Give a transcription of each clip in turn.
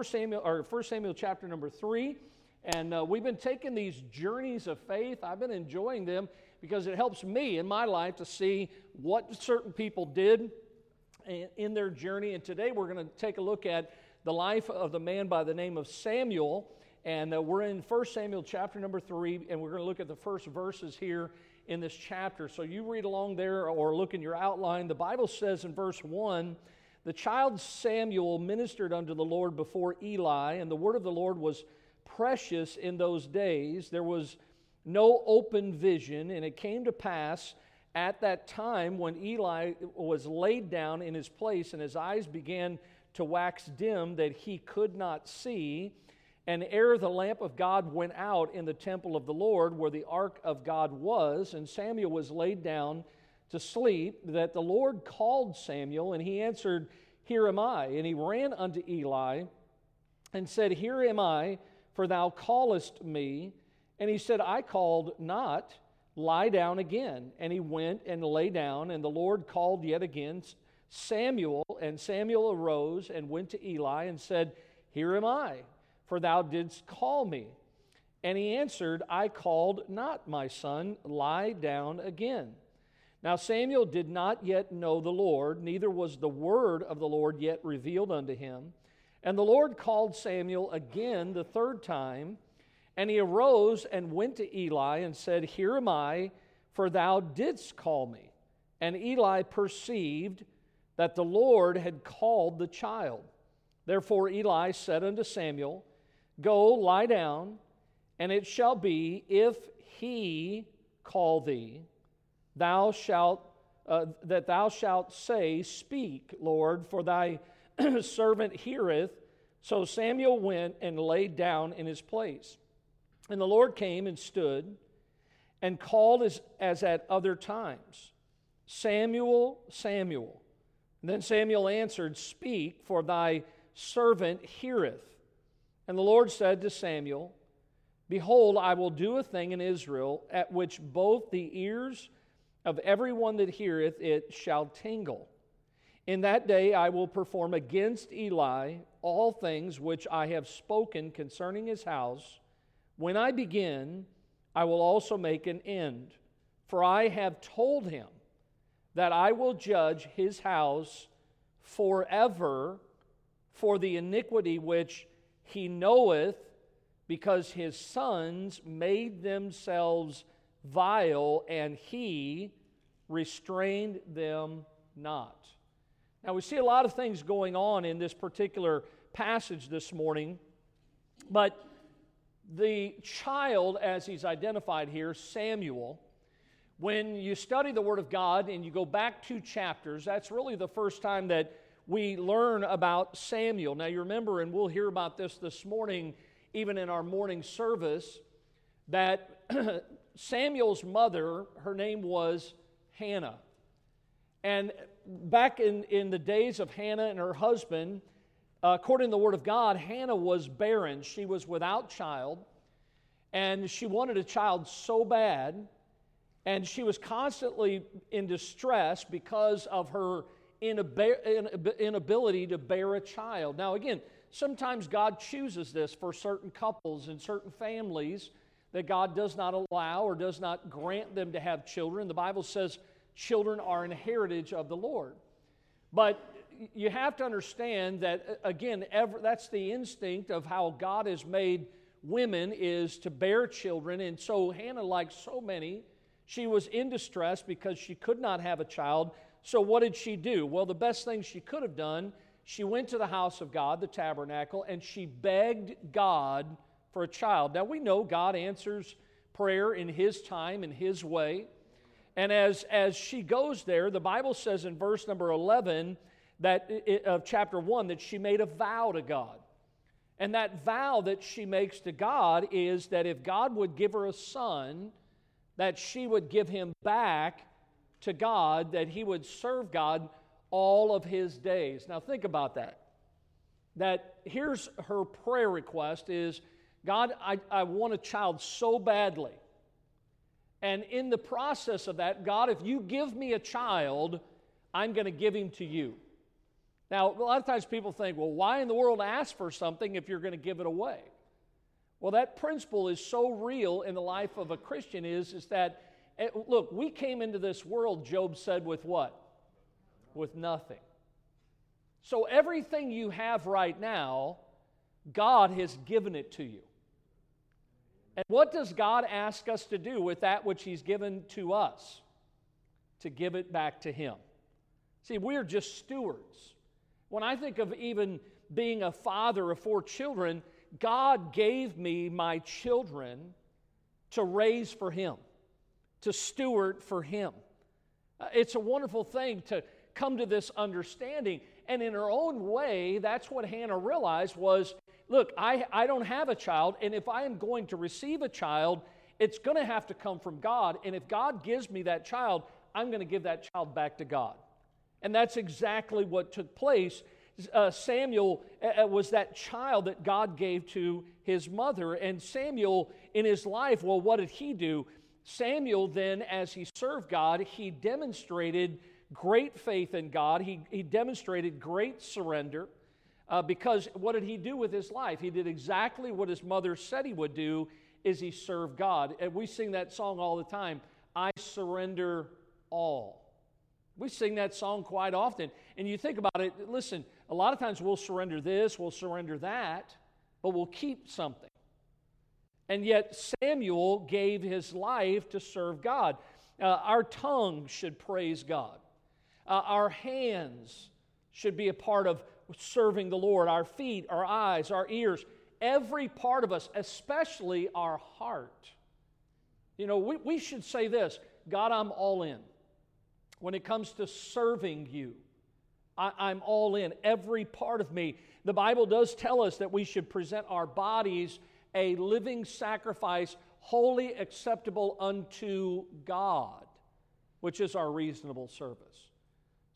1 Samuel, or 1 Samuel chapter number 3. And uh, we've been taking these journeys of faith. I've been enjoying them because it helps me in my life to see what certain people did in their journey. And today we're going to take a look at the life of the man by the name of Samuel. And uh, we're in 1 Samuel chapter number 3, and we're going to look at the first verses here in this chapter. So you read along there or look in your outline. The Bible says in verse 1 The child Samuel ministered unto the Lord before Eli, and the word of the Lord was precious in those days. There was no open vision, and it came to pass at that time when Eli was laid down in his place and his eyes began to wax dim that he could not see. And ere the lamp of God went out in the temple of the Lord, where the ark of God was, and Samuel was laid down to sleep, that the Lord called Samuel, and he answered, Here am I. And he ran unto Eli and said, Here am I, for thou callest me. And he said, I called not, lie down again. And he went and lay down, and the Lord called yet again Samuel. And Samuel arose and went to Eli and said, Here am I, for thou didst call me. And he answered, I called not my son, lie down again. Now Samuel did not yet know the Lord, neither was the word of the Lord yet revealed unto him. And the Lord called Samuel again the third time. And he arose and went to Eli and said, Here am I, for thou didst call me. And Eli perceived that the Lord had called the child. Therefore Eli said unto Samuel, Go, lie down, and it shall be, if he call thee, thou shalt, uh, that thou shalt say, Speak, Lord, for thy servant heareth. So Samuel went and laid down in his place. And the Lord came and stood and called as, as at other times Samuel, Samuel. And then Samuel answered, Speak, for thy servant heareth. And the Lord said to Samuel, Behold, I will do a thing in Israel at which both the ears of everyone that heareth it shall tingle. In that day I will perform against Eli all things which I have spoken concerning his house when I begin, I will also make an end. For I have told him that I will judge his house forever for the iniquity which he knoweth, because his sons made themselves vile, and he restrained them not. Now, we see a lot of things going on in this particular passage this morning, but the child, as he's identified here, Samuel, when you study the Word of God and you go back two chapters, that's really the first time that we learn about Samuel. Now, you remember, and we'll hear about this this morning, even in our morning service, that Samuel's mother, her name was Hannah. And back in, in the days of Hannah and her husband, uh, according to the Word of God, Hannah was barren. She was without child, and she wanted a child so bad, and she was constantly in distress because of her inability to bear a child. Now, again, sometimes God chooses this for certain couples and certain families that God does not allow or does not grant them to have children. The Bible says children are an heritage of the Lord. But you have to understand that, again, ever, that's the instinct of how God has made women is to bear children. And so Hannah, like so many, she was in distress because she could not have a child. So what did she do? Well, the best thing she could have done, she went to the house of God, the tabernacle, and she begged God for a child. Now we know God answers prayer in his time, in his way. And as, as she goes there, the Bible says in verse number 11, that of chapter 1 that she made a vow to God. And that vow that she makes to God is that if God would give her a son, that she would give him back to God, that he would serve God all of his days. Now think about that. That here's her prayer request is God, I, I want a child so badly. And in the process of that, God, if you give me a child, I'm going to give him to you. Now, a lot of times people think, well, why in the world ask for something if you're going to give it away? Well, that principle is so real in the life of a Christian is, is that, eh, look, we came into this world, Job said, with what? With nothing. So everything you have right now, God has given it to you. And what does God ask us to do with that which He's given to us? To give it back to Him. See, we're just stewards. When I think of even being a father of four children, God gave me my children to raise for Him, to steward for Him. Uh, it's a wonderful thing to come to this understanding. And in her own way, that's what Hannah realized was look, I, I don't have a child, and if I am going to receive a child, it's going to have to come from God. And if God gives me that child, I'm going to give that child back to God. And that's exactly what took place. Uh, Samuel uh, uh, was that child that God gave to his mother. And Samuel, in his life, well, what did he do? Samuel, then, as he served God, he demonstrated great faith in God. He, he demonstrated great surrender uh, because what did he do with his life? He did exactly what his mother said he would do is he served God. And we sing that song all the time, I surrender all. We sing that song quite often. And you think about it, listen, a lot of times we'll surrender this, we'll surrender that, but we'll keep something. And yet Samuel gave his life to serve God. Uh, our tongue should praise God. Uh, our hands should be a part of serving the Lord. Our feet, our eyes, our ears, every part of us, especially our heart. You know, we, we should say this God, I'm all in when it comes to serving you. I, am all in, every part of me. The Bible does tell us that we should present our bodies a living sacrifice, wholly acceptable unto God, which is our reasonable service.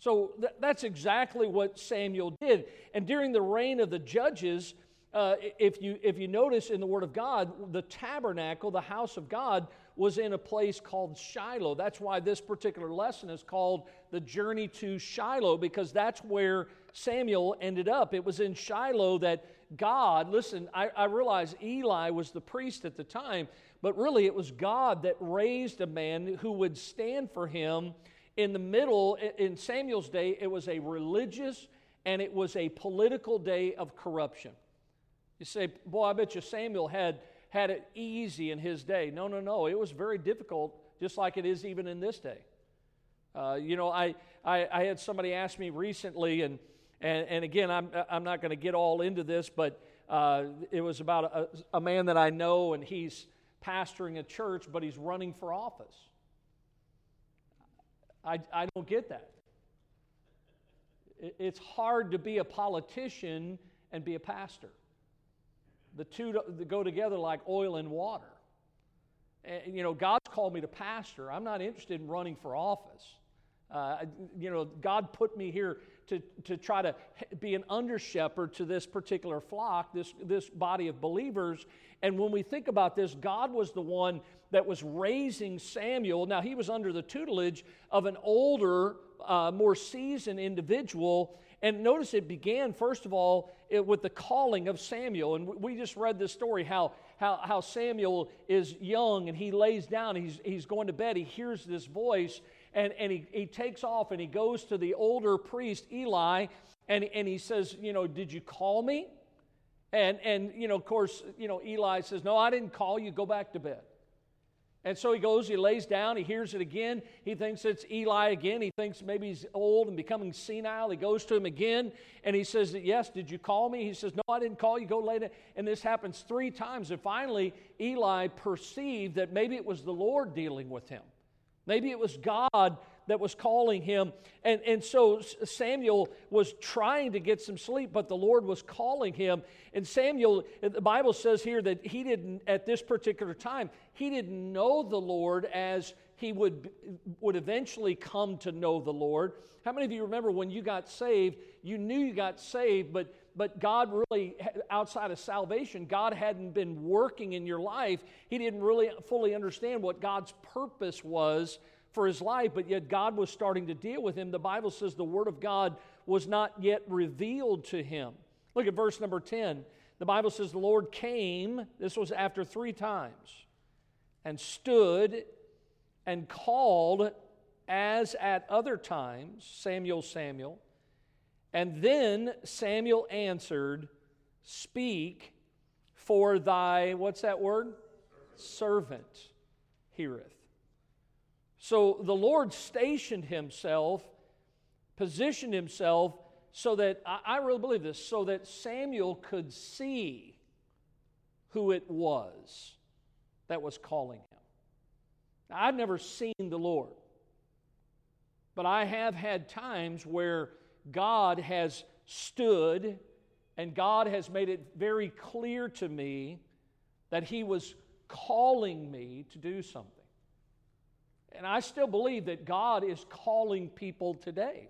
So th- that's exactly what Samuel did. And during the reign of the judges, uh, if, you, if you notice in the Word of God, the tabernacle, the house of God, was in a place called Shiloh. That's why this particular lesson is called the journey to Shiloh, because that's where Samuel ended up. It was in Shiloh that God, listen, I, I realize Eli was the priest at the time, but really it was God that raised a man who would stand for him. In the middle, in Samuel's day, it was a religious and it was a political day of corruption. You say, boy, I bet you Samuel had had it easy in his day. No, no, no. It was very difficult, just like it is even in this day. Uh, you know, I, I, I, had somebody ask me recently, and, and, and again, I'm, I'm not going to get all into this, but uh, it was about a, a man that I know, and he's pastoring a church, but he's running for office. I, I don't get that. It's hard to be a politician and be a pastor. The two go together like oil and water. And, you know, God's called me to pastor. I'm not interested in running for office. Uh, you know, God put me here to, to try to be an under shepherd to this particular flock, this, this body of believers. And when we think about this, God was the one that was raising Samuel. Now, he was under the tutelage of an older, uh, more seasoned individual and notice it began, first of all, it, with the calling of Samuel. And we just read this story how, how, how Samuel is young and he lays down, he's, he's going to bed, he hears this voice, and, and he, he takes off and he goes to the older priest, Eli, and, and he says, You know, did you call me? And, and, you know, of course, you know, Eli says, No, I didn't call you, go back to bed. And so he goes, he lays down, he hears it again. He thinks it's Eli again. He thinks maybe he's old and becoming senile. He goes to him again and he says, Yes, did you call me? He says, No, I didn't call you. Go lay down. And this happens three times. And finally, Eli perceived that maybe it was the Lord dealing with him. Maybe it was God that was calling him. And, and so Samuel was trying to get some sleep, but the Lord was calling him. And Samuel, the Bible says here that he didn't, at this particular time, he didn't know the Lord as he would, would eventually come to know the Lord. How many of you remember when you got saved, you knew you got saved, but but God really, outside of salvation, God hadn't been working in your life. He didn't really fully understand what God's purpose was for his life, but yet God was starting to deal with him. The Bible says the Word of God was not yet revealed to him. Look at verse number 10. The Bible says, The Lord came, this was after three times, and stood and called as at other times, Samuel, Samuel. And then Samuel answered, Speak, for thy, what's that word? Servant heareth. So the Lord stationed himself, positioned himself so that, I really believe this, so that Samuel could see who it was that was calling him. Now, I've never seen the Lord, but I have had times where God has stood and God has made it very clear to me that He was calling me to do something. And I still believe that God is calling people today.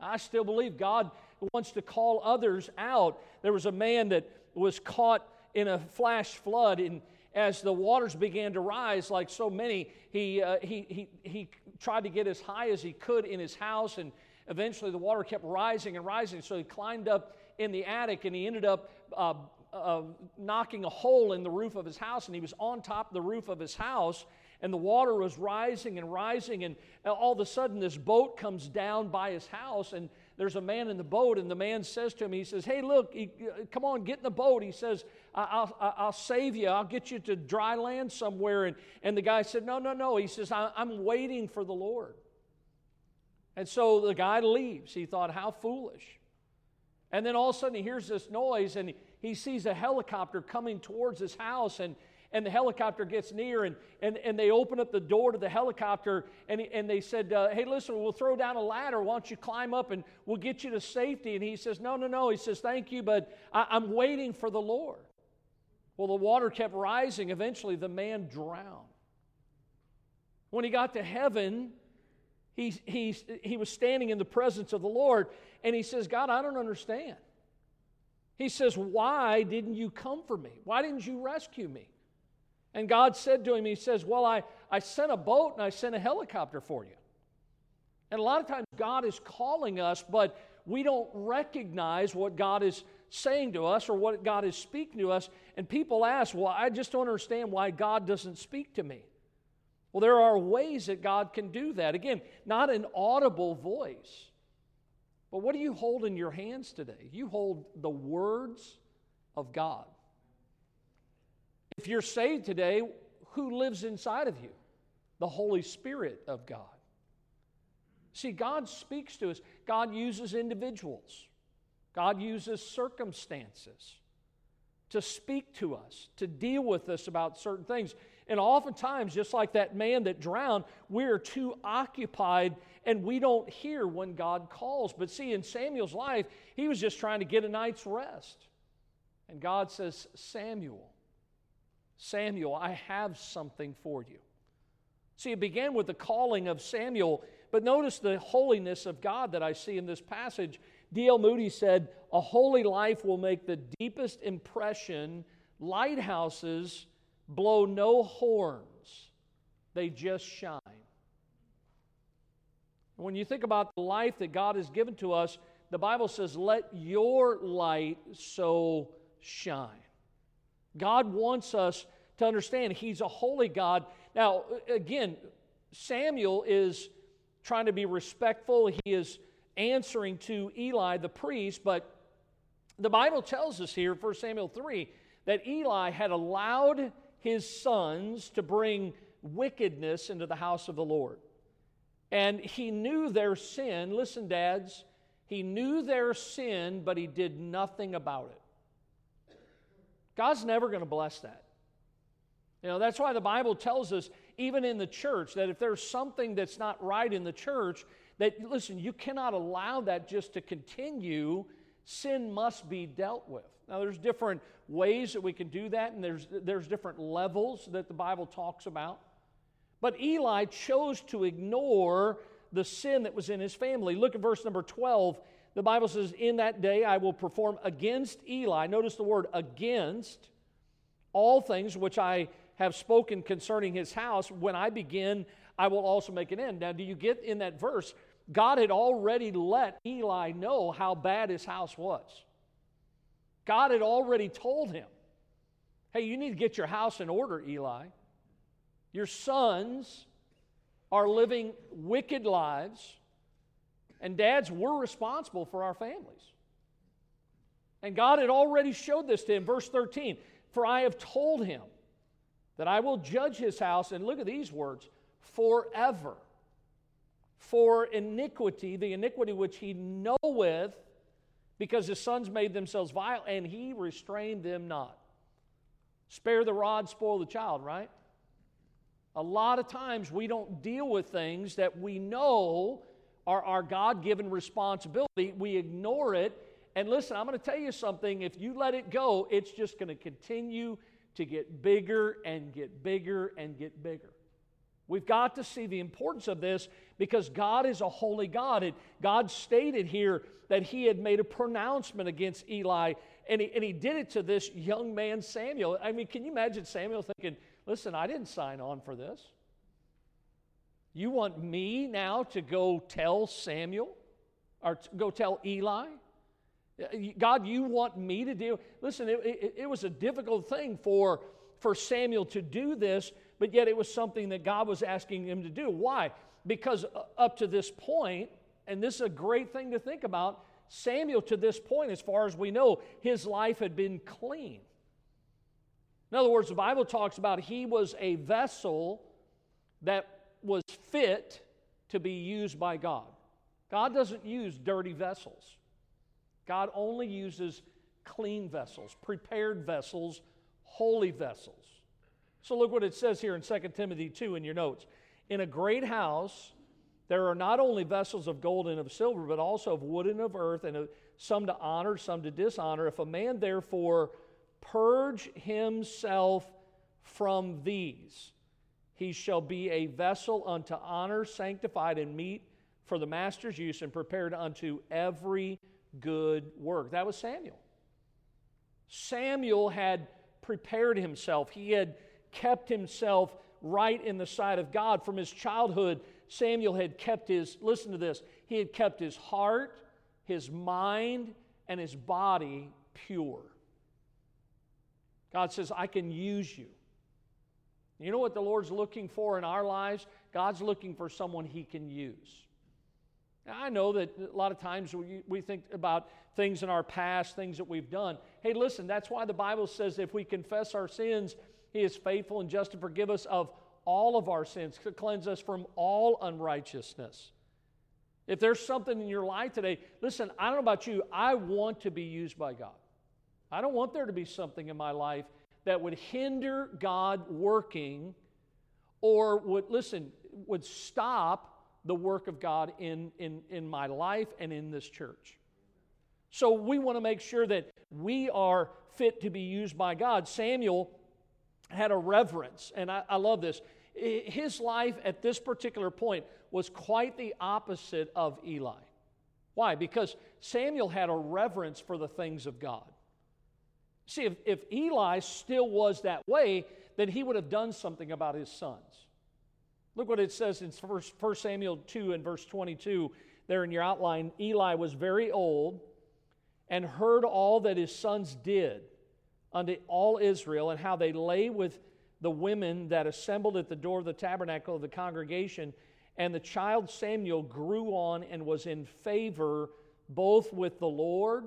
I still believe God wants to call others out. There was a man that was caught in a flash flood, and as the waters began to rise, like so many, he, uh, he, he, he tried to get as high as he could in his house, and eventually the water kept rising and rising. So he climbed up in the attic, and he ended up uh, uh, knocking a hole in the roof of his house, and he was on top of the roof of his house and the water was rising and rising. And uh, all of a sudden, this boat comes down by his house, and there's a man in the boat. And the man says to him, He says, Hey, look, he, uh, come on, get in the boat. He says, I'll, I'll, save you. I'll get you to dry land somewhere. And, and the guy said, No, no, no. He says, I'm waiting for the Lord. And so the guy leaves. He thought, How foolish. And then all of a sudden, he hears this noise, and he sees a helicopter coming towards his house. And and the helicopter gets near and, and, and they open up the door to the helicopter and, and they said uh, hey listen we'll throw down a ladder. Why don't you climb up and we'll get you to safety? And he says no no no. He says thank you but I, i'm waiting for the lord. Well the water kept rising. Eventually the man drowned. When he got to heaven he, he, he was standing in the presence of the lord and he says god i don't understand. He says, Why didn't you come for me? Why didn't you rescue me? And God said to him, He says, Well, I, I sent a boat and I sent a helicopter for you. And a lot of times God is calling us, but we don't recognize what God is saying to us or what God is speaking to us. And people ask, Well, I just don't understand why God doesn't speak to me. Well, there are ways that God can do that. Again, not an audible voice. But what do you hold in your hands today? You hold the words of God. If you're saved today, who lives inside of you? The Holy Spirit of God. See, God speaks to us. God uses individuals, God uses circumstances to speak to us, to deal with us about certain things. And oftentimes, just like that man that drowned, we're too occupied and we don't hear when God calls. But see, in Samuel's life, he was just trying to get a night's rest. And God says, Samuel, Samuel, I have something for you. See, it began with the calling of Samuel, but notice the holiness of God that I see in this passage. D.L. Moody said, A holy life will make the deepest impression. Lighthouses blow no horns, they just shine. When you think about the life that God has given to us, the Bible says, Let your light so shine. God wants us to understand He's a holy God. Now, again, Samuel is trying to be respectful. He is answering to Eli the priest, but the Bible tells us here, 1 Samuel 3, that Eli had allowed his sons to bring wickedness into the house of the Lord. And he knew their sin. Listen, dads, he knew their sin, but he did nothing about it. God's never going to bless that. You know, that's why the Bible tells us, even in the church, that if there's something that's not right in the church, that, listen, you cannot allow that just to continue. Sin must be dealt with. Now, there's different ways that we can do that, and there's, there's different levels that the Bible talks about. But Eli chose to ignore the sin that was in his family. Look at verse number 12 the Bible says, In that day I will perform against Eli. Notice the word against all things which I have spoken concerning his house. When I begin, I will also make an end. Now, do you get in that verse? God had already let Eli know how bad his house was. God had already told him, hey, you need to get your house in order, Eli. Your sons are living wicked lives, and dads, we're responsible for our families. And God had already showed this to him. Verse 13 For I have told him that I will judge his house, and look at these words forever for iniquity, the iniquity which he knoweth, because his sons made themselves vile, and he restrained them not. Spare the rod, spoil the child, right? A lot of times we don't deal with things that we know are our God given responsibility. We ignore it. And listen, I'm going to tell you something. If you let it go, it's just going to continue to get bigger and get bigger and get bigger. We've got to see the importance of this because God is a holy God. And God stated here that he had made a pronouncement against Eli, and he, and he did it to this young man, Samuel. I mean, can you imagine Samuel thinking, listen, I didn't sign on for this? You want me now to go tell Samuel or go tell Eli? God, you want me to do? Listen, it, it, it was a difficult thing for, for Samuel to do this but yet it was something that God was asking him to do. Why? Because uh, up to this point, and this is a great thing to think about, Samuel, to this point, as far as we know, his life had been clean. In other words, the Bible talks about he was a vessel that was fit to be used by God. God doesn't use dirty vessels, God only uses clean vessels, prepared vessels, holy vessels. So look what it says here in 2 Timothy 2 in your notes. In a great house, there are not only vessels of gold and of silver, but also of wood and of earth, and some to honor, some to dishonor. If a man therefore purge himself from these, he shall be a vessel unto honor, sanctified and meet for the master's use, and prepared unto every good work. That was Samuel. Samuel had prepared himself. He had kept himself right in the sight of God. From his childhood, Samuel had kept his, listen to this, he had kept his heart, his mind, and his body pure. God says, I can use you. You know what the Lord's looking for in our lives? God's looking for someone he can use. Now, I know that a lot of times we, we think about things in our past, things that we've done. Hey, listen, that's why the Bible says if we confess our sins, he is faithful and just to forgive us of all of our sins, to cleanse us from all unrighteousness. If there's something in your life today, listen, I don't know about you, I want to be used by God. I don't want there to be something in my life that would hinder God working or would, listen, would stop the work of God in, in, in my life and in this church. So we want to make sure that we are fit to be used by God. Samuel had a reverence, and I, I love this. His life at this particular point was quite the opposite of Eli. Why? Because Samuel had a reverence for the things of God. See, if, if Eli still was that way, then he would have done something about his sons. Look what it says in 1 Samuel 2 and verse 22 there in your outline. Eli was very old and heard all that his sons did unto all Israel, and how they lay with the women that assembled at the door of the tabernacle of the congregation. And the child Samuel grew on and was in favor both with the Lord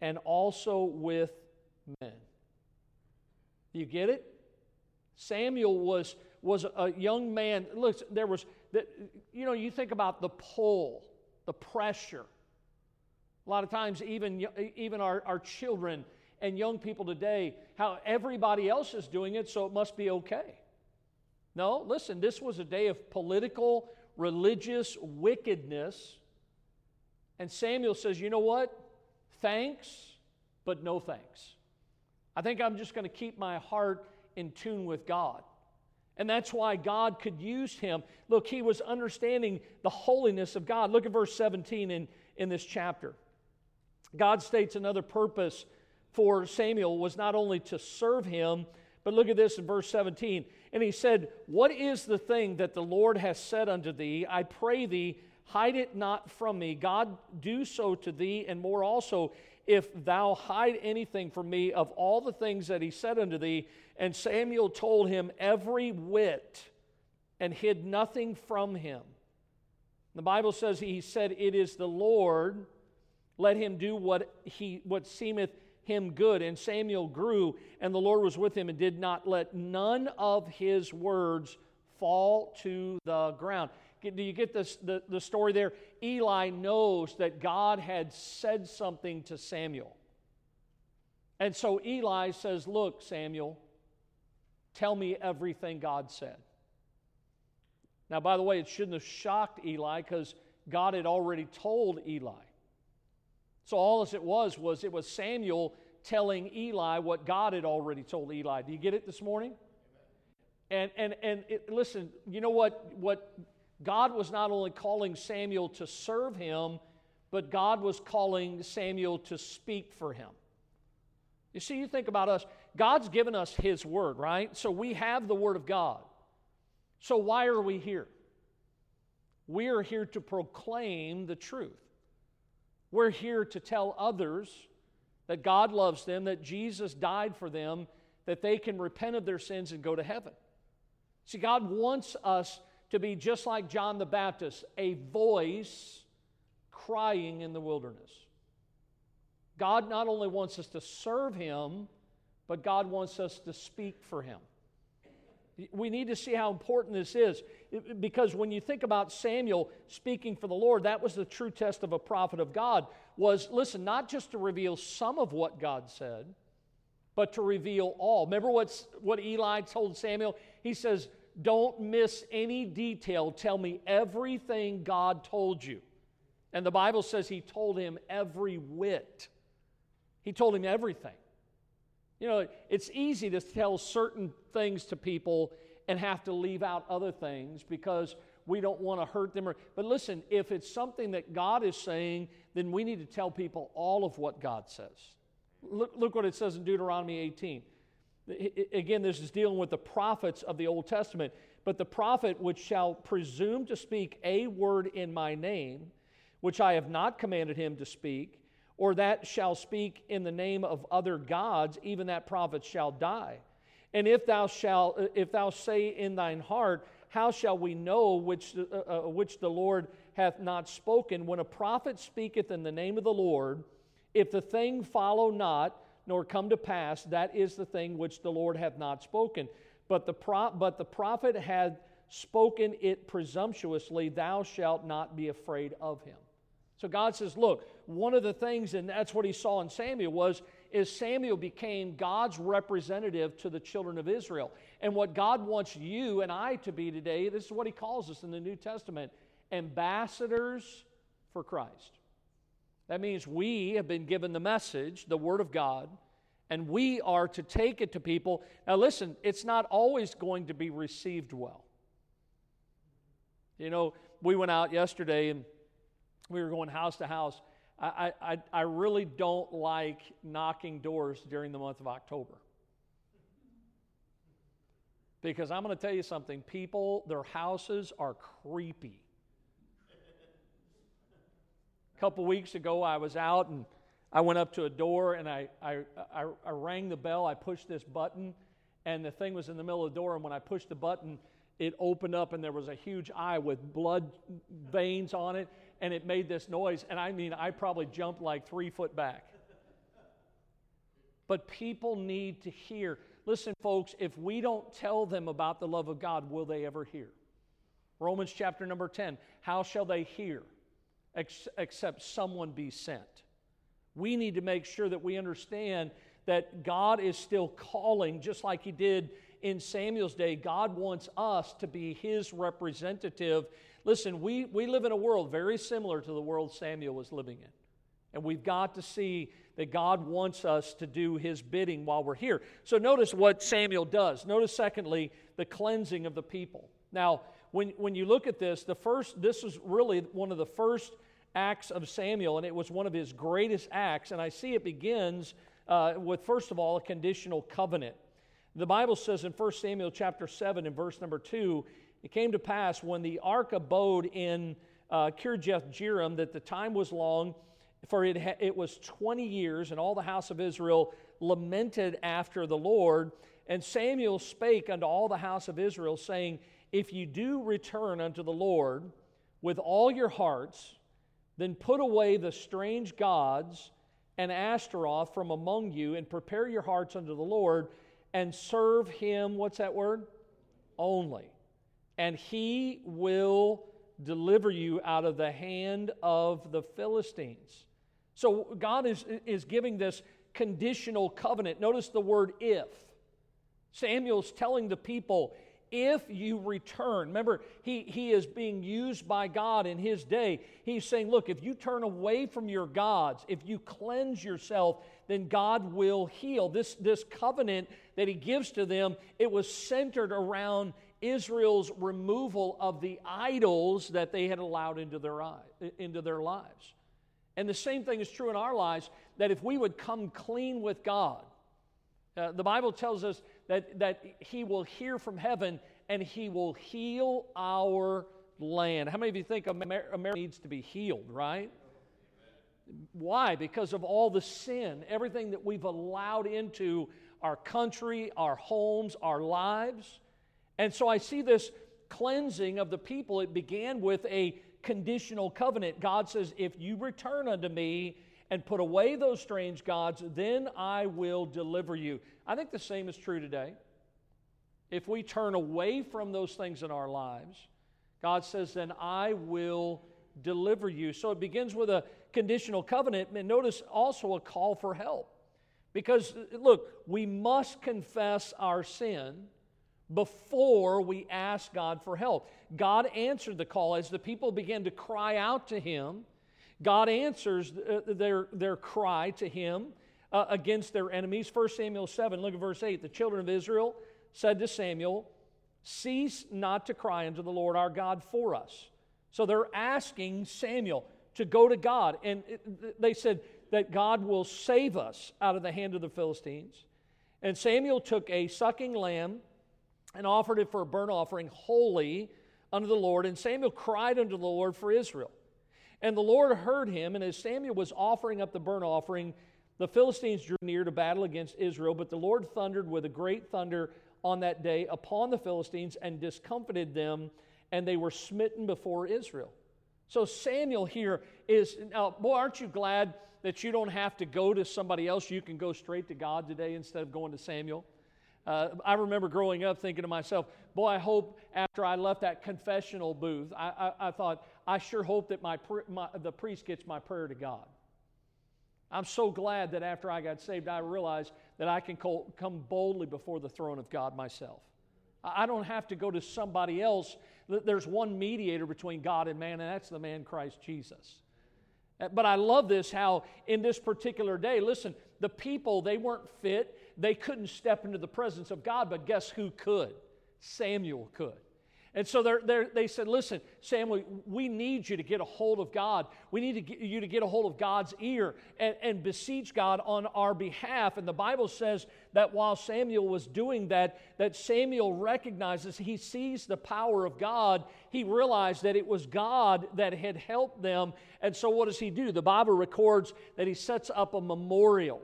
and also with men. You get it? Samuel was, was a young man. Look, there was, that, you know, you think about the pull, the pressure. A lot of times, even, even our, our children and young people today how everybody else is doing it, so it must be okay. No, listen, this was a day of political, religious wickedness. And Samuel says, you know what? Thanks, but no thanks. I think I'm just going to keep my heart in tune with God. And that's why God could use him. Look, he was understanding the holiness of God. Look at verse 17 in, in this chapter. God states another purpose for Samuel was not only to serve him, but look at this in verse 17. And he said, What is the thing that the Lord has said unto thee? I pray thee, hide it not from me. God, do so to thee, and more also, if thou hide anything from me of all the things that he said unto thee. And Samuel told him every whit and hid nothing from him. The Bible says he said, It is the Lord, let him do what, he, what seemeth him good. And Samuel grew, and the Lord was with him, and did not let none of his words fall to the ground. Do you get this, the, the story there? Eli knows that God had said something to Samuel. And so Eli says, Look, Samuel, tell me everything God said. Now, by the way, it shouldn't have shocked Eli because God had already told Eli. So all as it was was it was Samuel telling Eli what God had already told Eli. Do you get it this morning? And and and it, listen, you know what what God was not only calling Samuel to serve him, but God was calling Samuel to speak for him. You see, you think about us, God's given us His Word, right? So we have the Word of God. So why are we here? We are here to proclaim the truth. We're here to tell others that God loves them, that Jesus died for them, that they can repent of their sins and go to heaven. See, God wants us to be just like John the Baptist, a voice crying in the wilderness. God not only wants us to serve Him, but God wants us to speak for Him. We need to see how important this is because when you think about Samuel speaking for the Lord, that was the true test of a prophet of God was listen, not just to reveal some of what God said, but to reveal all. Remember what's, what Eli told Samuel? He says, Don't miss any detail. Tell me everything God told you. And the Bible says he told him every whit. He told him everything. You know, it's easy to tell certain things to people and have to leave out other things because we don't want to hurt them. Or, but listen, if it's something that God is saying, then we need to tell people all of what God says. Look, look what it says in Deuteronomy 18. Again, this is dealing with the prophets of the Old Testament. But the prophet which shall presume to speak a word in my name, which I have not commanded him to speak, or that shall speak in the name of other gods, even that prophet shall die. And if thou shalt, if thou say in thine heart, how shall we know which, uh, uh, which the Lord hath not spoken? When a prophet speaketh in the name of the Lord, if the thing follow not, nor come to pass, that is the thing which the Lord hath not spoken. But the, pro- but the prophet had spoken it presumptuously, thou shalt not be afraid of him. So God says, look, one of the things, and that's what he saw in Samuel, was is Samuel became God's representative to the children of Israel. And what God wants you and I to be today, this is what he calls us in the New Testament ambassadors for Christ. That means we have been given the message, the Word of God, and we are to take it to people. Now, listen, it's not always going to be received well. You know, we went out yesterday and we were going house to house. I, I, I really don't like knocking doors during the month of October. Because I'm going to tell you something people, their houses are creepy. A couple weeks ago, I was out and I went up to a door and I, I, I, I rang the bell. I pushed this button, and the thing was in the middle of the door. And when I pushed the button, it opened up and there was a huge eye with blood veins on it and it made this noise. And I mean, I probably jumped like three foot back. But people need to hear. Listen, folks, if we don't tell them about the love of God, will they ever hear? Romans chapter number 10 How shall they hear ex- except someone be sent? We need to make sure that we understand that God is still calling, just like He did in Samuel's day. God wants us to be His representative Listen, we, we live in a world very similar to the world Samuel was living in. And we've got to see that God wants us to do his bidding while we're here. So notice what Samuel does. Notice, secondly, the cleansing of the people. Now, when, when you look at this, the first, this is really one of the first acts of Samuel, and it was one of his greatest acts. And I see it begins uh, with, first of all, a conditional covenant. The Bible says in 1 Samuel chapter 7 and verse number 2, it came to pass when the ark abode in uh, Kirjath Jearim that the time was long, for it, ha- it was 20 years, and all the house of Israel lamented after the Lord. And Samuel spake unto all the house of Israel, saying, If you do return unto the Lord with all your hearts, then put away the strange gods and Ashtaroth from among you, and prepare your hearts unto the Lord, and serve him, what's that word? Only. And he will deliver you out of the hand of the Philistines. So God is, is giving this conditional covenant. Notice the word if. Samuel's telling the people, if you return, remember, he, he is being used by God in his day. He's saying, look, if you turn away from your gods, if you cleanse yourself, then God will heal. This, this covenant that he gives to them, it was centered around Israel's removal of the idols that they had allowed into their, eye, into their lives. And the same thing is true in our lives that if we would come clean with God, uh, the Bible tells us that, that He will hear from heaven and He will heal our land. How many of you think America needs to be healed, right? Why? Because of all the sin, everything that we've allowed into our country, our homes, our lives. And so I see this cleansing of the people. It began with a conditional covenant. God says, If you return unto me and put away those strange gods, then I will deliver you. I think the same is true today. If we turn away from those things in our lives, God says, Then I will deliver you. So it begins with a conditional covenant, and notice also a call for help. Because, look, we must confess our sin before we ask God for help. God answered the call as the people began to cry out to Him. God answers uh, their, their cry to Him uh, against their enemies. 1 Samuel 7, look at verse 8. The children of Israel said to Samuel, Cease not to cry unto the Lord our God for us. So they're asking Samuel to go to God. And it, they said that God will save us out of the hand of the Philistines. And Samuel took a sucking lamb and offered it for a burnt offering holy unto the Lord. And Samuel cried unto the Lord for Israel. And the Lord heard him, and as Samuel was offering up the burnt offering, the Philistines drew near to battle against Israel, but the Lord thundered with a great thunder on that day upon the Philistines and discomfited them, and they were smitten before Israel. So Samuel here is now, boy, aren't you glad that you don't have to go to somebody else? You can go straight to God today instead of going to Samuel. Uh, I remember growing up thinking to myself, boy, I hope after I left that confessional booth, I, I, I thought, I sure hope that my, my, the priest gets my prayer to God. I'm so glad that after I got saved, I realized that I can come boldly before the throne of God myself. I don't have to go to somebody else. There's one mediator between God and man, and that's the man Christ Jesus. Uh, but I love this how in this particular day, listen, the people, they weren't fit. They couldn't step into the presence of God, but guess who could? Samuel could. And so they're, they're, they said, Listen, Samuel, we need you to get a hold of God. We need to get you to get a hold of God's ear and, and beseech God on our behalf. And the Bible says that while Samuel was doing that, that Samuel recognizes, he sees the power of God. He realized that it was God that had helped them. And so what does he do? The Bible records that he sets up a memorial.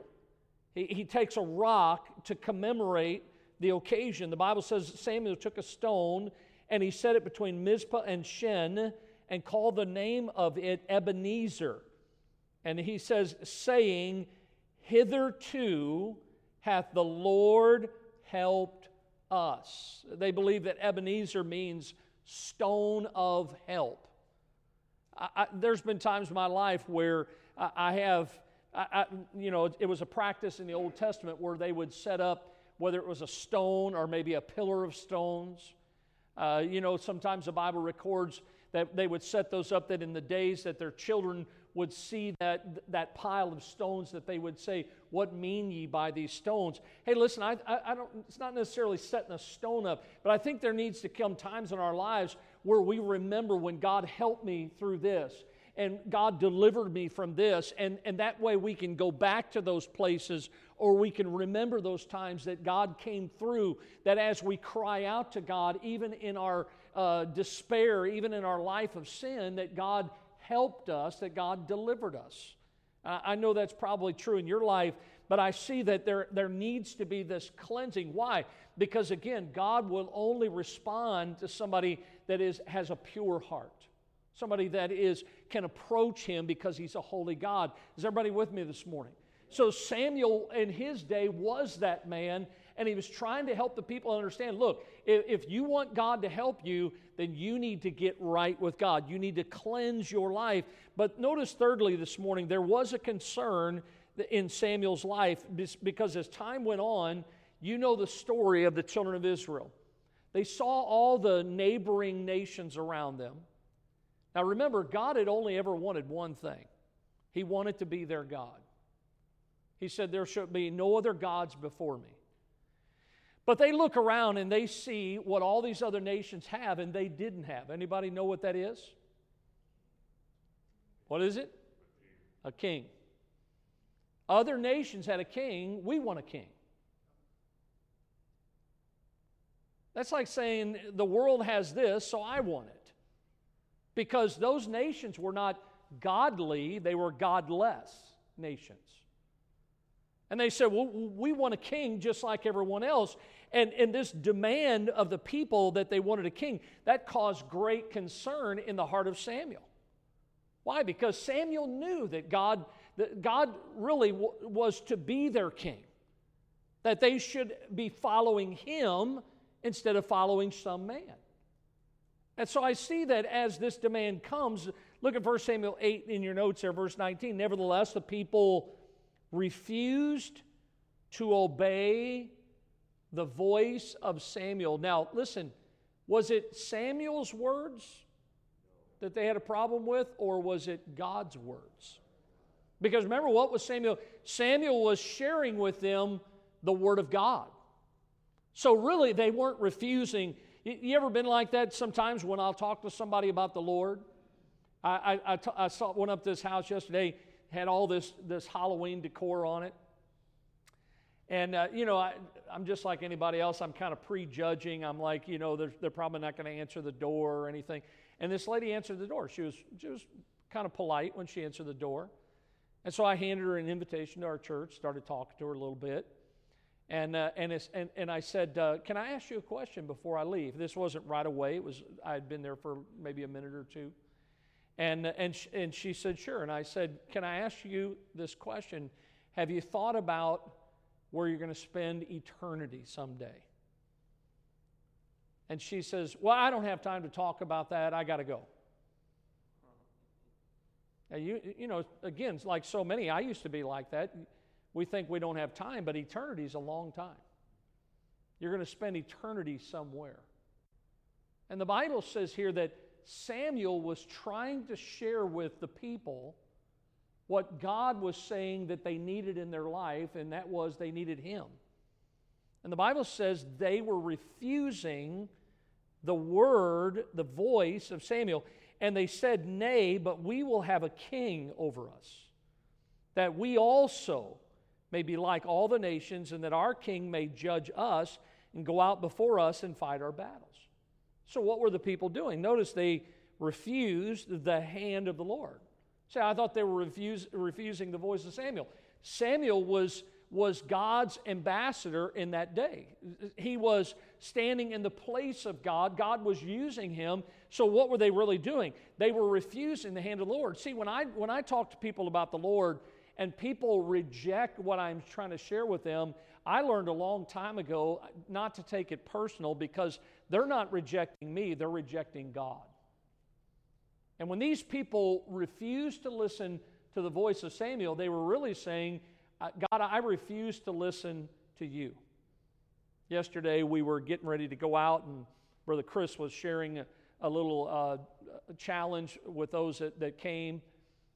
He, he takes a rock to commemorate the occasion. The Bible says Samuel took a stone and he set it between Mizpah and Shen and called the name of it Ebenezer. And he says, saying, Hitherto hath the Lord helped us. They believe that Ebenezer means stone of help. I, I, there's been times in my life where I, I have, you know, it was a practice in the Old Testament where they would set up, whether it was a stone or maybe a pillar of stones uh, you know, sometimes the Bible records that they would set those up that in the days that their children would see that, that pile of stones that they would say, What mean ye by these stones? Hey, listen, I, I, I, don't, it's not necessarily setting a stone up, but I think there needs to come times in our lives where we remember when God helped me through this and God delivered me from this. And, and that way we can go back to those places or we can remember those times that God came through, that as we cry out to God, even in our uh, despair, even in our life of sin, that God helped us, that God delivered us. I know that's probably true in your life, but I see that there, there needs to be this cleansing. Why? Because again, God will only respond to somebody that is, has a pure heart. Somebody that is can approach him because he's a holy God. Is everybody with me this morning? So Samuel in his day was that man, and he was trying to help the people understand look, if, you want God to help you, then you need to get right with God. You need to cleanse your life. But notice, thirdly, this morning, there was a concern in Samuel's life because as time went on, you know the story of the children of Israel. They saw all the neighboring nations around them. Now remember, God had only ever wanted one thing He wanted to be their God. He said, There should be no other gods before me. But they look around and they see what all these other nations have and they didn't have. Anybody know what that is? What is it? A king. Other nations had a king, we want a king. That's like saying the world has this, so I want it. Because those nations were not godly, they were godless nations. And they said, Well, we want a king just like everyone else. And, and this demand of the people that they wanted a king, that caused great concern in the heart of Samuel. Why? Because Samuel knew that God, that God really w- was to be their king, that they should be following him instead of following some man. And so I see that as this demand comes, look at 1 Samuel 8 in your notes there, verse 19. Nevertheless, the people refused to obey the voice of Samuel. Now, listen, was it Samuel's words that they had a problem with, or was it God's words? Because remember, what was Samuel? Samuel was sharing with them the Word of God. So, really, they weren't refusing. You ever been like that sometimes when I'll talk to somebody about the Lord? I, I, I, t- I saw, went up to this house yesterday had all this, this Halloween decor on it. And, uh, you know, I, am just like anybody else. I'm kind of prejudging. I'm like, you know, they're, they're probably not going to answer the door or anything. And this lady answered the door. She was, she was kind of polite when she answered the door. And so I handed her an invitation to our church, started talking to her a little bit. And, uh, and, and, and I said, uh, Can I ask you a question before I leave? This wasn't right away. It was, I had been there for maybe a minute or two. And, and, and she said, Sure. And I said, Can I ask you this question? Have you thought about where you're going to spend eternity someday? And she says, Well, I don't have time to talk about that. I got to go. And you, you know, again, like so many, I used to be like that. We think we don't have time, but eternity is a long time. You're going to spend eternity somewhere. And the Bible says here that Samuel was trying to share with the people what God was saying that they needed in their life, and that was they needed Him. And the Bible says they were refusing the word, the voice of Samuel, and they said, Nay, but we will have a king over us, that we also may be like all the nations, and that our king may judge us and go out before us and fight our battles. So, what were the people doing? Notice they refused the hand of the Lord. See, I thought they were refuse, refusing the voice of Samuel. Samuel was, was God's ambassador in that day. He was standing in the place of God. God was using him. So, what were they really doing? They were refusing the hand of the Lord. See, when I, when I talk to people about the Lord and people reject what I'm trying to share with them, I learned a long time ago not to take it personal because they're not rejecting me, they're rejecting God. And when these people refused to listen to the voice of Samuel, they were really saying, uh, God, I refuse to listen to you. Yesterday, we were getting ready to go out, and Brother Chris was sharing a, a little uh, challenge with those that, that came.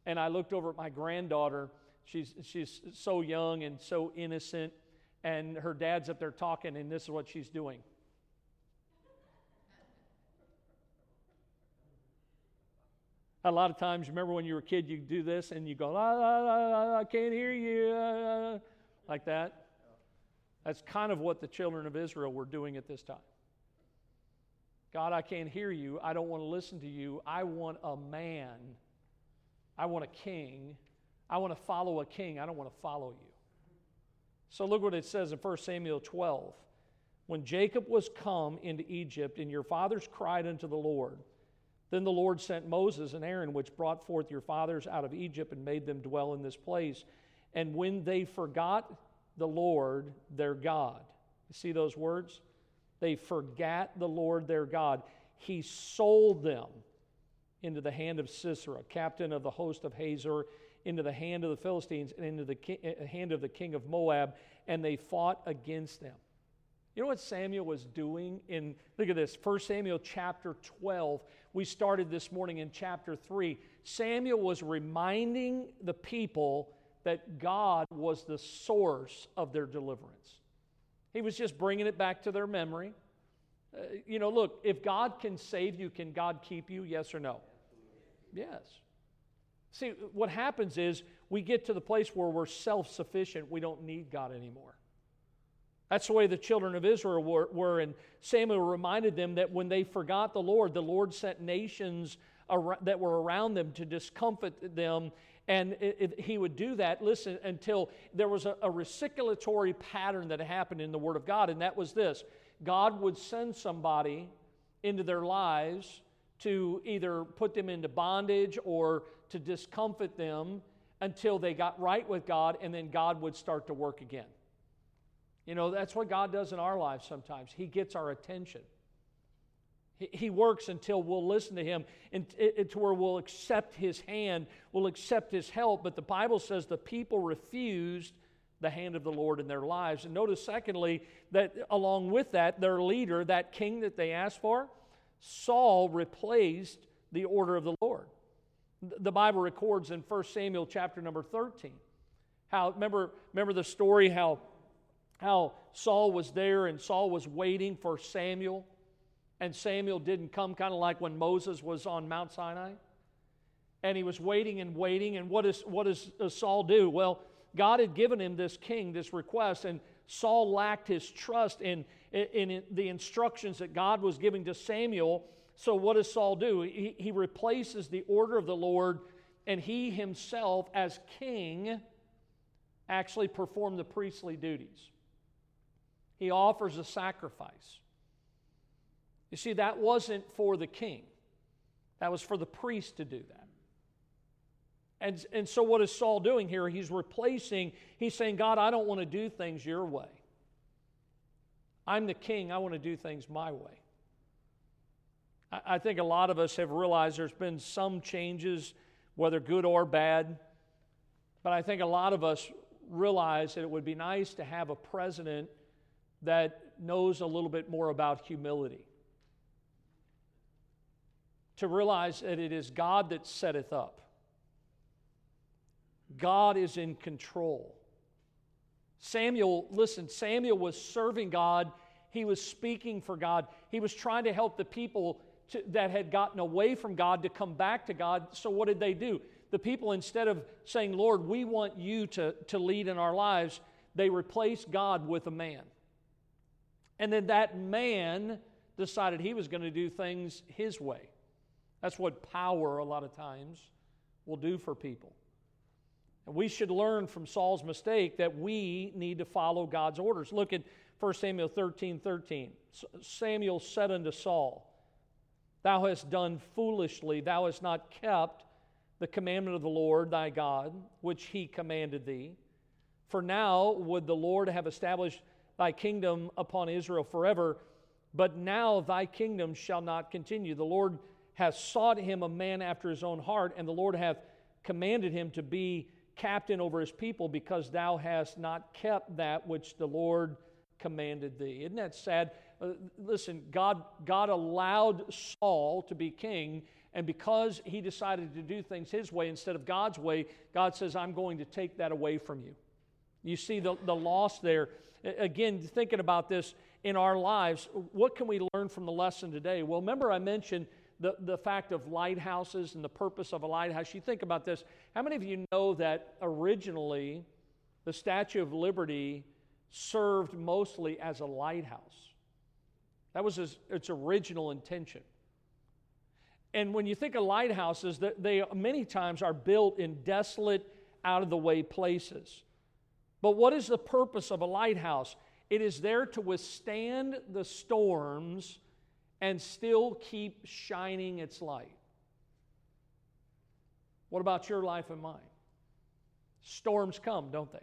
And I looked over at my granddaughter. She's, she's so young and so innocent. And her dad's up there talking, and this is what she's doing. A lot of times, remember when you were a kid, you do this and you go, ah, ah, ah, I can't hear you. like that? That's kind of what the children of Israel were doing at this time. God, I can't hear you. I don't want to listen to you. I want a man. I want a king. I want to follow a king. I don't want to follow you. So look what it says in 1 Samuel 12. When Jacob was come into Egypt, and your fathers cried unto the Lord, then the Lord sent Moses and Aaron, which brought forth your fathers out of Egypt and made them dwell in this place. And when they forgot the Lord their God, you see those words? They forgot the Lord their God. He sold them into the hand of Sisera, captain of the host of Hazor, into the hand of the Philistines, and into the uh, hand of the king of Moab, and they fought against them. You know what Samuel was doing in, look at this, 1 Samuel chapter 12. We started this morning in chapter 3. Samuel was reminding the people that God was the source of their deliverance. He was just bringing it back to their memory. Uh, you know, look, if God can save you, can God keep you? Yes or no? Yes. See, what happens is we get to the place where we're self sufficient. We don't need God anymore. That's the way the children of Israel were, were, And Samuel reminded them that when they forgot the Lord, the Lord sent nations that were around them to discomfort them. And it, it, he would do that, listen, until there was a, a reciprocatory pattern that happened in the Word of God. And that was this God would send somebody into their lives to either put them into bondage or to discomfort them until they got right with God, and then God would start to work again. You know, that's what God does in our lives sometimes. He gets our attention. He, he works until we'll listen to Him and to where we'll accept His hand, we'll accept His help. But the Bible says the people refused the hand of the Lord in their lives. And notice, secondly, that along with that, their leader, that king that they asked for, Saul replaced the order of the Lord. The Bible records in 1 Samuel chapter number 13 how, remember, remember the story how how Saul was there and Saul was waiting for Samuel, and Samuel didn't come, kind of like when Moses was on Mount Sinai. And he was waiting and waiting. And what, is, what does, Saul do? Well, God had given him this king, this request, and Saul lacked his trust in, in, in the instructions that God was giving to Samuel. So, what does Saul do? He, he replaces the order of the Lord, and he himself, as king, actually performed the priestly duties he offers a sacrifice. You see, that wasn't for the king, that was for the priest to do that. And, and so, what is Saul doing here? He's replacing, he's saying, God, I don't want to do things your way. I'm the king, I want to do things my way. I, I think a lot of us have realized there's been some changes, whether good or bad, but I think a lot of us realize that it would be nice to have a president that knows a little bit more about humility. To realize that it is God that setteth up, God is in control. Samuel, listen, Samuel was serving God. He was speaking for God. He was trying to help the people to, that had gotten away from God to come back to God. So, what did they do? The people, instead of saying, Lord, we want you to, to lead in our lives, they replaced God with a man. And then that man decided he was going to do things his way. That's what power, a lot of times, will do for people. And we should learn from Saul's mistake that we need to follow God's orders. Look at 1 Samuel 13 13. Samuel said unto Saul, Thou hast done foolishly, thou hast not kept the commandment of the Lord thy God, which he commanded thee. For now would the Lord have established thy kingdom upon Israel forever. But now thy kingdom shall not continue. The Lord hath sought him a man after his own heart, and the Lord hath commanded him to be captain over his people because thou hast not kept that which the Lord commanded thee. Isn't that sad? Uh, listen, God, God allowed Saul to be king, and because he decided to do things his way instead of God's way, God says, I'm going to take that away from you. You see the, the loss there. Again, thinking about this in our lives, what can we learn from the lesson today? Well, remember I mentioned the, the fact of lighthouses and the purpose of a lighthouse. You think about this. How many of you know that originally the Statue of Liberty served mostly as a lighthouse. That was its, its original intention. And when you think of lighthouses, they many times are built in desolate, out of the way places. But what is the purpose of a lighthouse? It is there to withstand the storms and still keep shining its light. What about your life and mine? Storms come, don't they?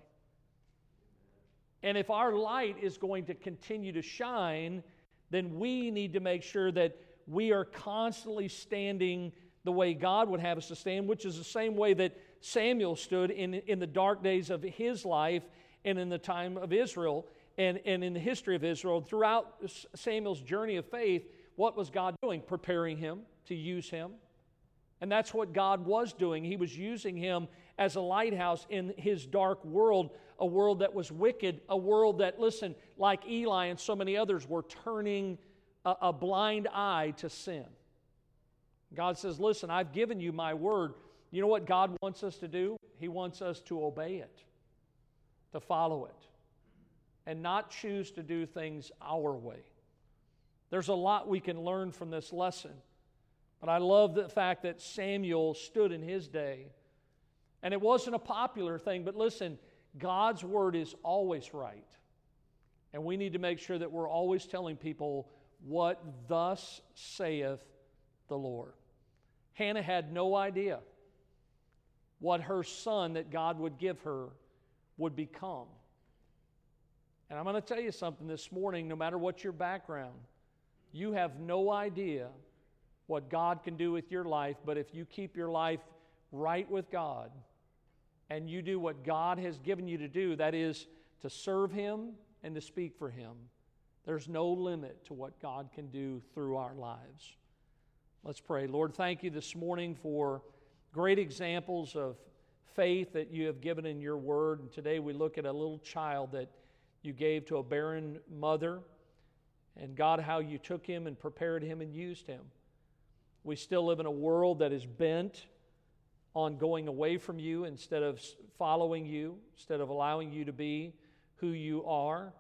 And if our light is going to continue to shine, then we need to make sure that we are constantly standing the way God would have us to stand, which is the same way that Samuel stood in, in the dark days of his life and in the time of Israel and, and in the history of Israel. Throughout Samuel's journey of faith, what was God doing? Preparing him to use him. And that's what God was doing. He was using him as a lighthouse in his dark world, a world that was wicked, a world that, listen, like Eli and so many others, were turning a, a blind eye to sin. God says, Listen, I've given you my word. You know what God wants us to do? He wants us to obey it, to follow it, and not choose to do things our way. There's a lot we can learn from this lesson. But I love the fact that Samuel stood in his day. And it wasn't a popular thing, but listen, God's word is always right. And we need to make sure that we're always telling people what thus saith the Lord. Hannah had no idea what her son that God would give her would become. And I'm going to tell you something this morning no matter what your background, you have no idea what God can do with your life, but if you keep your life right with God and you do what God has given you to do, that is to serve Him and to speak for Him, there's no limit to what God can do through our lives. Let's pray. Lord, thank you this morning for great examples of faith that you have given in your word. And today we look at a little child that you gave to a barren mother. And God, how you took him and prepared him and used him. We still live in a world that is bent on going away from you instead of following you, instead of allowing you to be who you are.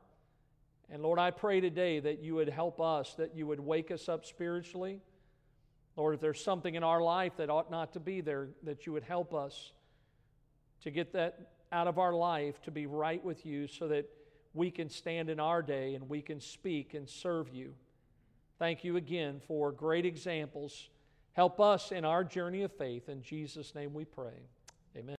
And Lord, I pray today that you would help us, that you would wake us up spiritually Lord, if there's something in our life that ought not to be there, that you would help us to get that out of our life, to be right with you, so that we can stand in our day and we can speak and serve you. Thank you again for great examples. Help us in our journey of faith. In Jesus' name we pray.